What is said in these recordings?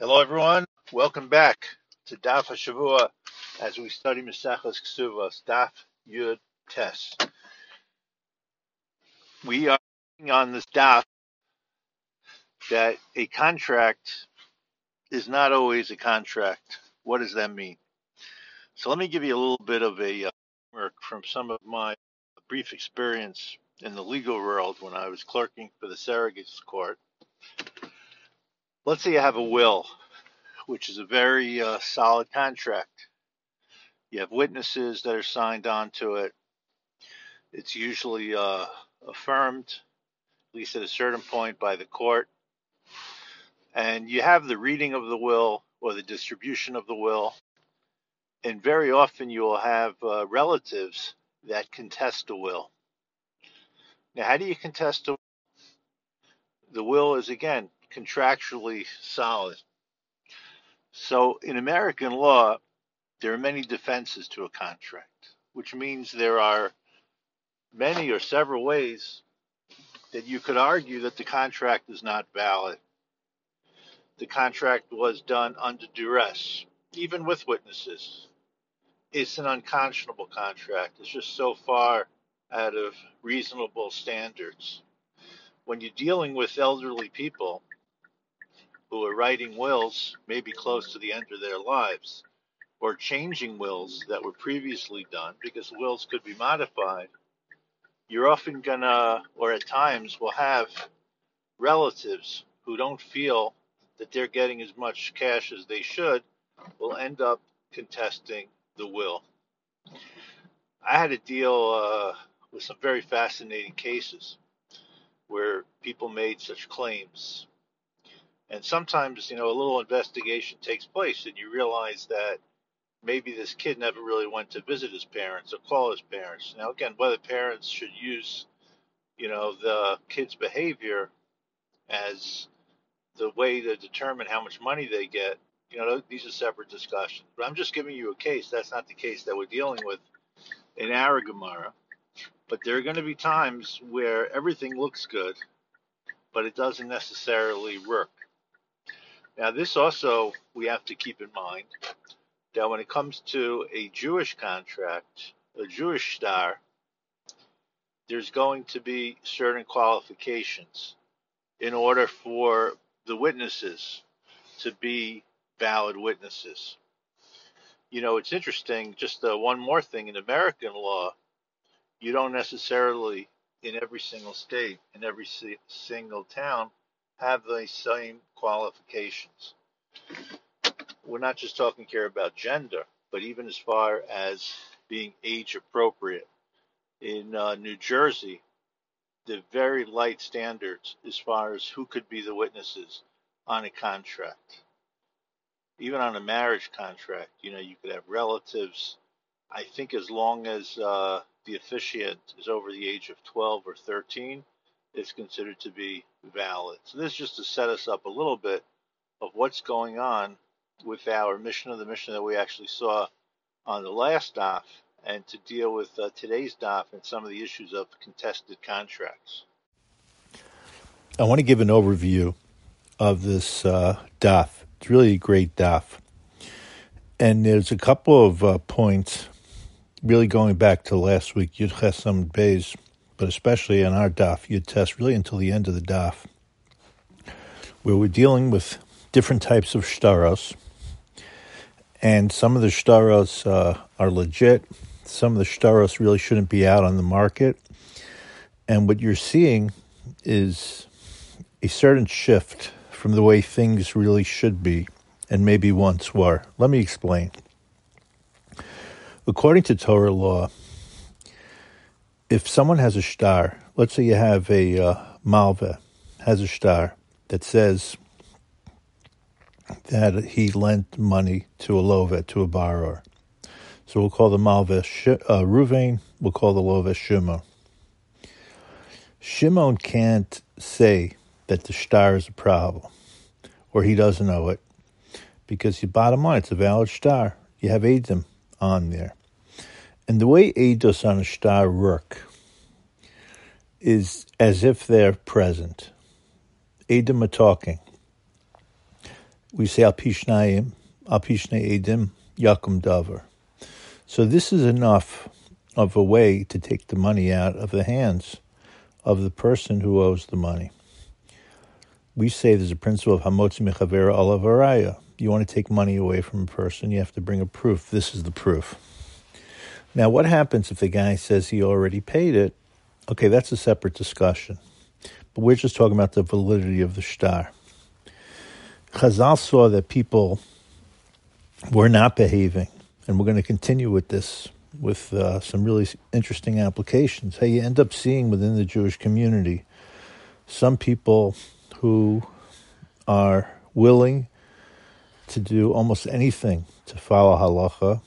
Hello, everyone. Welcome back to Daf Hashavua as we study Maseches Ksuvos, Daf Yud Tes. We are on this Daf that a contract is not always a contract. What does that mean? So let me give you a little bit of a uh, from some of my brief experience in the legal world when I was clerking for the surrogates court. Let's say you have a will, which is a very uh, solid contract. You have witnesses that are signed on to it. It's usually uh, affirmed, at least at a certain point, by the court. And you have the reading of the will or the distribution of the will. And very often you will have uh, relatives that contest the will. Now, how do you contest a will? The will is, again, contractually solid. So, in American law, there are many defenses to a contract, which means there are many or several ways that you could argue that the contract is not valid. The contract was done under duress, even with witnesses. It's an unconscionable contract. It's just so far out of reasonable standards. When you're dealing with elderly people who are writing wills, maybe close to the end of their lives, or changing wills that were previously done, because wills could be modified, you're often gonna, or at times will have relatives who don't feel that they're getting as much cash as they should, will end up contesting the will. I had to deal uh, with some very fascinating cases where people made such claims. And sometimes, you know, a little investigation takes place and you realize that maybe this kid never really went to visit his parents or call his parents. Now, again, whether parents should use, you know, the kid's behavior as the way to determine how much money they get, you know, these are separate discussions. But I'm just giving you a case. That's not the case that we're dealing with in our. But there are going to be times where everything looks good, but it doesn't necessarily work. Now, this also we have to keep in mind that when it comes to a Jewish contract, a Jewish shtar, there's going to be certain qualifications in order for the witnesses to be valid witnesses. You know, it's interesting, just uh, one more thing in American law, you don't necessarily, in every single state, in every single town, have the same qualifications. We're not just talking here about gender, but even as far as being age appropriate. In uh, New Jersey, the very light standards as far as who could be the witnesses on a contract. Even on a marriage contract, you know, you could have relatives. I think as long as uh, the officiant is over the age of 12 or 13, it's considered to be valid. So this is just to set us up a little bit of what's going on with our mission of the mission that we actually saw on the last daf and to deal with uh, today's daf and some of the issues of contested contracts. I want to give an overview of this uh. It's really a great daf. And there's a couple of uh, points really going back to last week, Yud Chesam Beis, but especially in our daf, Yud Tes, really until the end of the daf, where we're dealing with different types of shtaros. And some of the shtaros uh, are legit. Some of the shtaros really shouldn't be out on the market. And what you're seeing is a certain shift from the way things really should be and maybe once were. Let me explain. According to Torah law, if someone has a shtar, let's say you have a uh, has a shtar that says that he lent money to a lova, to a borrower. So we'll call the malva Sh- uh, Ruvain, we'll call the lova Shimon. Shimon can't say that the shtar is a problem, or he doesn't know it, because the bottom line, it's a valid shtar. You have edim on there. And the way Eidos on a work is as if they're present. edim are talking. we say al pishnayim, al edim, yakum davar. So this is enough of a way to take the money out of the hands of the person who owes the money. We say there's a principle of hamotzi mechavera alavaraya. You want to take money away from a person, you have to bring a proof. This is the proof. Now, what happens if the guy says he already paid it? Okay, that's a separate discussion. But we're just talking about the validity of the shtar. Chazal saw that people were not behaving, and we're going to continue with this with uh, some really interesting applications. Hey, you end up seeing within the Jewish community some people who are willing to do almost anything to follow halacha,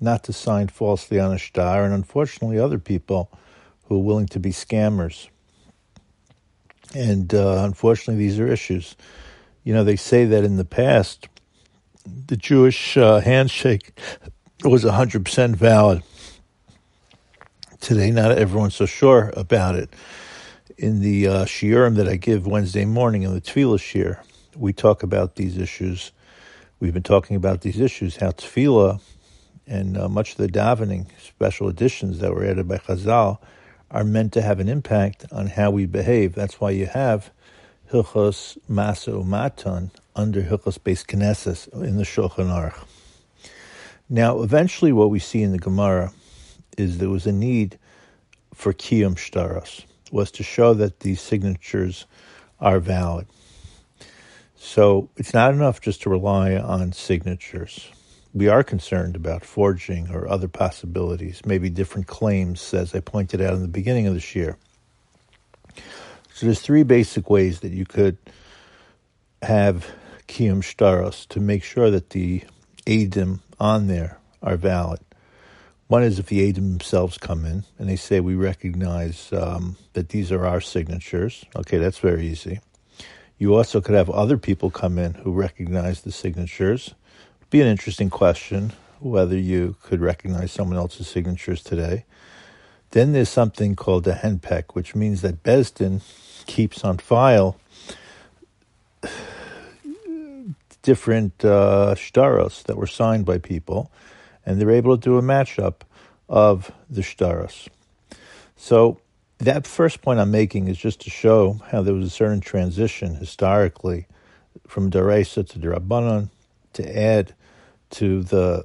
not to sign falsely on a shtar, and unfortunately, other people who are willing to be scammers. And uh, unfortunately, these are issues. You know, they say that in the past, the Jewish uh, handshake was 100% valid. Today, not everyone's so sure about it. In the uh, shiurim that I give Wednesday morning in the Tefillah shiur, we talk about these issues. We've been talking about these issues, how Tefillah and uh, much of the davening, special editions that were added by Chazal, are meant to have an impact on how we behave. That's why you have Hilchos Masa Umatan under Hilchos Beis Knesses in the Shulchan Aruch. Now, eventually, what we see in the Gemara is there was a need for kiyum shtaros, was to show that these signatures are valid. So it's not enough just to rely on signatures. We are concerned about forging or other possibilities, maybe different claims, as I pointed out in the beginning of this year. So there's three basic ways that you could have kiyum shtaros to make sure that the edim on there are valid. One is if the agent themselves come in and they say, We recognize um, that these are our signatures. Okay, that's very easy. You also could have other people come in who recognize the signatures. Be an interesting question whether you could recognize someone else's signatures today. Then there's something called a henpeck, which means that Besdin keeps on file different uh, shtaros that were signed by people, and they're able to do a matchup of the shtaros. So that first point I'm making is just to show how there was a certain transition historically from Daraisa to Darabanan to add to the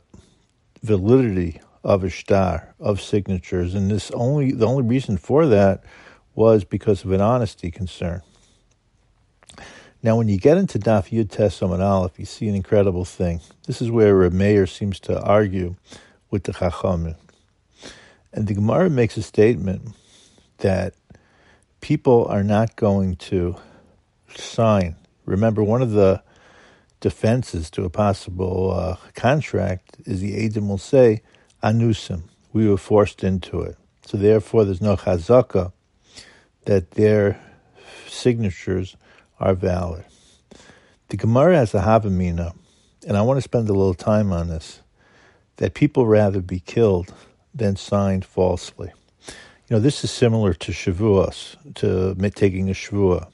validity of a shtar of signatures, and this only the only reason for that was because of an honesty concern. Now, when you get into Daf Yud Tes Aleph, you see an incredible thing. This is where Meir seems to argue with the Chachamim. And the Gemara makes a statement that people are not going to sign. Remember, one of the defenses to a possible uh, contract is the edim will say, Anusim, we were forced into it. So therefore, there's no chazaka that their signatures are valid. The Gemara has a Havamina, and I want to spend a little time on this, that people rather be killed than signed falsely. You know, this is similar to Shavuos, to taking a Shavua.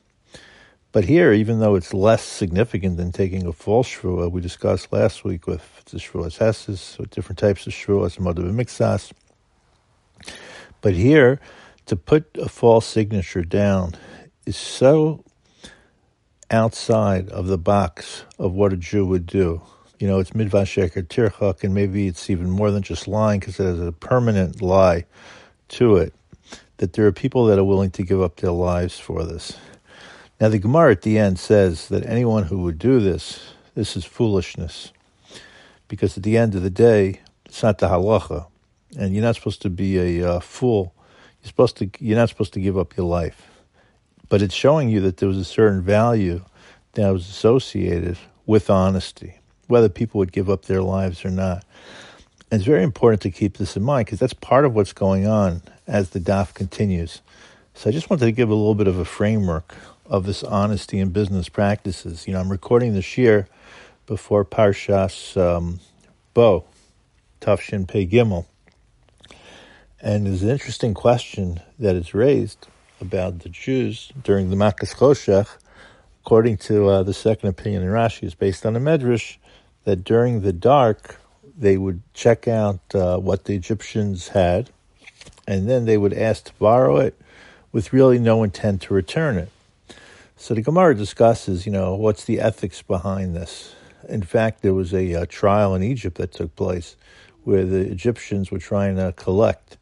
But here, even though it's less significant than taking a false Shavua, we discussed last week with the Shavuos Hesses, with different types of Shavuos, Madav Mixas. But here, to put a false signature down is so outside of the box of what a Jew would do. You know, it's midvah sheker tirchak, and maybe it's even more than just lying because it has a permanent lie to it. That there are people that are willing to give up their lives for this. Now, the Gemara at the end says that anyone who would do this, this is foolishness, because at the end of the day, it's not the halacha, and you're not supposed to be a uh, fool. You're supposed to. You're not supposed to give up your life but it's showing you that there was a certain value that was associated with honesty, whether people would give up their lives or not. And it's very important to keep this in mind because that's part of what's going on as the DAF continues. So I just wanted to give a little bit of a framework of this honesty in business practices. You know, I'm recording this year before Parshas um, Bo, Tav Shin Pei Gimel. And there's an interesting question that is raised about the Jews during the Makas Choshech according to uh, the second opinion in Rashi, is based on a medrash that during the dark they would check out uh, what the Egyptians had, and then they would ask to borrow it with really no intent to return it. So the Gemara discusses, you know, what's the ethics behind this. In fact, there was a, a trial in Egypt that took place where the Egyptians were trying to collect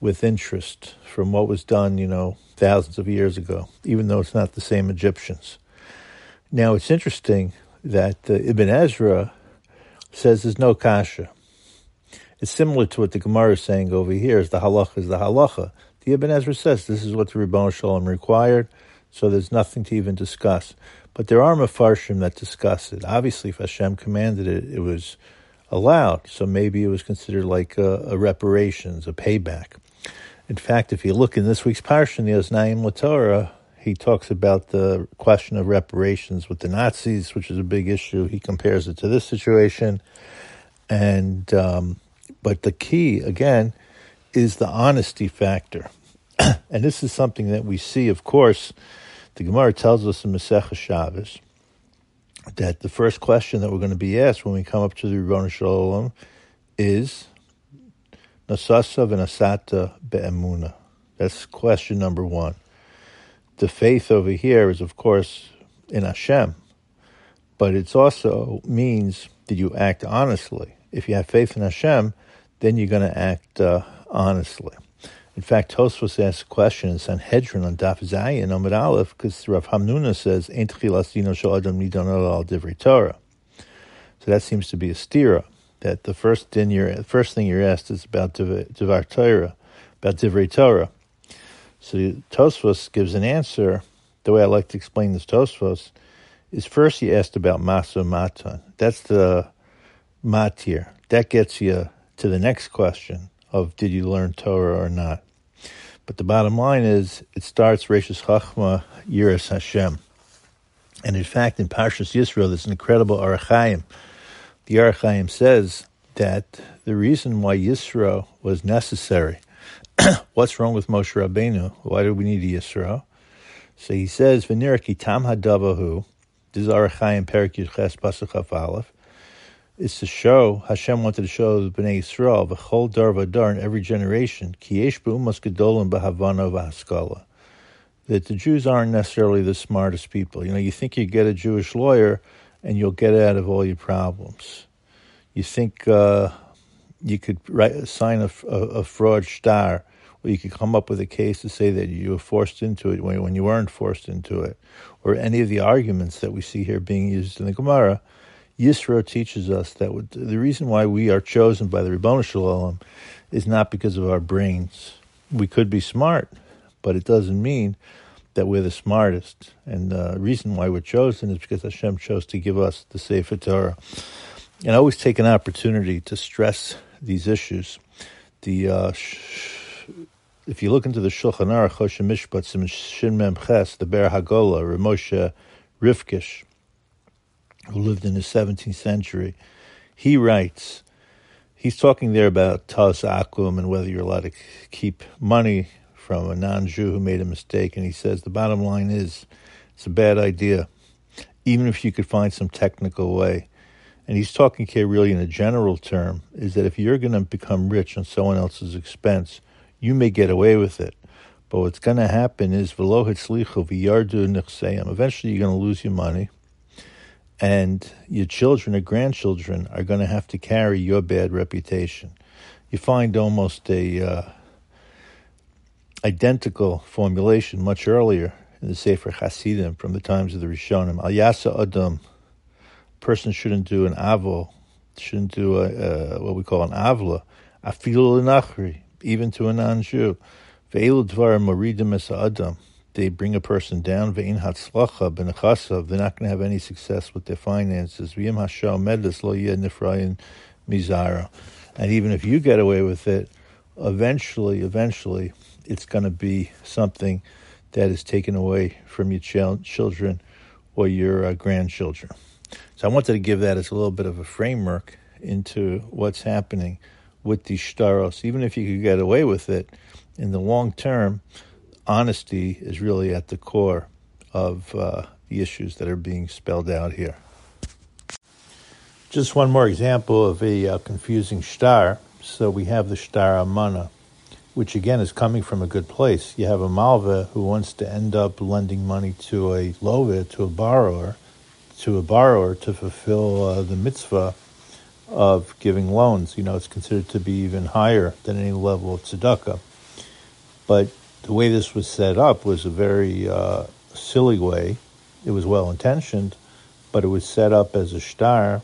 with interest from what was done, you know, thousands of years ago, even though it's not the same Egyptians. Now, it's interesting that uh, Ibn Ezra says there's no kasha. It's similar to what the Gemara is saying over here, is the halacha is the halacha. The Ibn Ezra says this is what the Ribbon Shalom required, so there's nothing to even discuss. But there are mafarshim that discuss it. Obviously, if Hashem commanded it, it was allowed. So maybe it was considered like a, a reparations, a payback. In fact, if you look in this week's parsha, the Oznaim Latorah, he talks about the question of reparations with the Nazis, which is a big issue. He compares it to this situation, and um, but the key again is the honesty factor, and this is something that we see, of course. The Gemara tells us in Masechah Shabbos that the first question that we're going to be asked when we come up to the Ribbon Shalom is Nasasa v'nasata be'emuna. That's question number one. The faith over here is, of course, in Hashem, but it also means that you act honestly. If you have faith in Hashem, then you're going to act uh, honestly. In fact, Tosfos asks a question in Sanhedrin on Daf Zayin Amud Aleph because Rav Hamnuna says, "Ein tchilas dino shel adam nidon al divrei Torah." So that seems to be a stira. That the first din you're, the first thing you're asked is about Divar Torah, about Divrei Torah. So Tosfos gives an answer. The way I like to explain this Tosfos is first he asked about Masa Matan. That's the matir. That gets you to the next question of did you learn Torah or not. But the bottom line is it starts Reishis Chachma Yiras Hashem. And in fact, in Parshas Yisro, there's an incredible Ohr HaChaim. The Ohr HaChaim says that the reason why Yisro was necessary, what's wrong with Moshe Rabbeinu? Why do we need a Yisro? So he says, V'nira tam hadavahu, this is Ohr HaChaim Perik Pasuk Aleph, is to show Hashem wanted to show the Bnei Yisrael whole dar vadar in every generation kiyesh b'umas gedolim b'havana v'haskala that the Jews aren't necessarily the smartest people. You know, you think you get a Jewish lawyer and you'll get out of all your problems. You think uh, you could write, sign a, a, a, fraud shtar, or you could come up with a case to say that you were forced into it when, when you weren't forced into it, or any of the arguments that we see here being used in the Gemara Yisro teaches us that the reason why we are chosen by the Ribbon Shalom is not because of our brains. We could be smart, but it doesn't mean that we're the smartest. And the reason why we're chosen is because Hashem chose to give us the Sefer Torah. And I always take an opportunity to stress these issues. The uh, sh- if you look into the Shulchan Aruch, Choshen Mishpat, Shin Mem Ches, the Be'er Hagolah, Ramosha Rifkish, who lived in the 17th century, he writes, he's talking there about Tas Akum and whether you're allowed to keep money from a non Jew who made a mistake. And he says the bottom line is it's a bad idea, even if you could find some technical way. And he's talking here really in a general term is that if you're going to become rich on someone else's expense, you may get away with it. But what's going to happen is, eventually you're going to lose your money and your children or grandchildren are going to have to carry your bad reputation. You find almost a uh, identical formulation much earlier in the Sefer Hasidim from the times of the Rishonim. Al Yasa Adam, person shouldn't do an avo, shouldn't do a, what we call an avla, afilu l'nachri, even to a non-Jew. Ve'elu dvar moridim es adam they bring a person down. Ve'in hatzlacha b'nechasav. They're not going to have any success with their finances. V'yim hashal medes lo yeh nifrayin mizara. And even if you get away with it, eventually, eventually, it's going to be something that is taken away from your ch- children or your uh, grandchildren. So I wanted to give that as a little bit of a framework into what's happening with these shtaros. Even if you could get away with it in the long term, honesty is really at the core of uh, the issues that are being spelled out here. Just one more example of a uh, confusing shtar. So we have the shtar Amana, which again is coming from a good place. You have a Malva who wants to end up lending money to a Lova, to a borrower, to a borrower to fulfill uh, the mitzvah of giving loans. You know, it's considered to be even higher than any level of tzedakah. But the way this was set up was a very uh, silly way. It was well intentioned, but it was set up as a shtar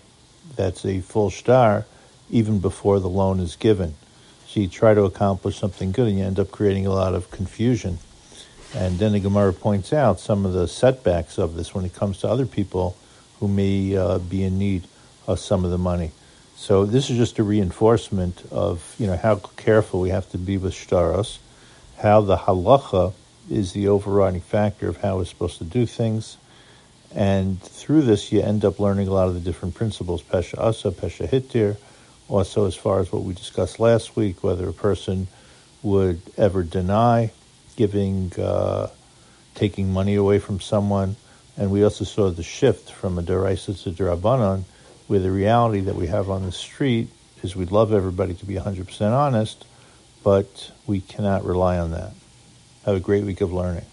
that's a full shtar even before the loan is given. So you try to accomplish something good and you end up creating a lot of confusion. And then the Gemara points out some of the setbacks of this when it comes to other people who may uh, be in need of some of the money. So this is just a reinforcement of you know how careful we have to be with shtaros, how the halacha is the overriding factor of how we're supposed to do things, and through this you end up learning a lot of the different principles, pesha asa, pesha hitir, also as far as what we discussed last week, whether a person would ever deny giving, uh, taking money away from someone, and we also saw the shift from a deraisa to derabanan where the reality that we have on the street is we'd love everybody to be 100% honest, but we cannot rely on that. Have a great week of learning.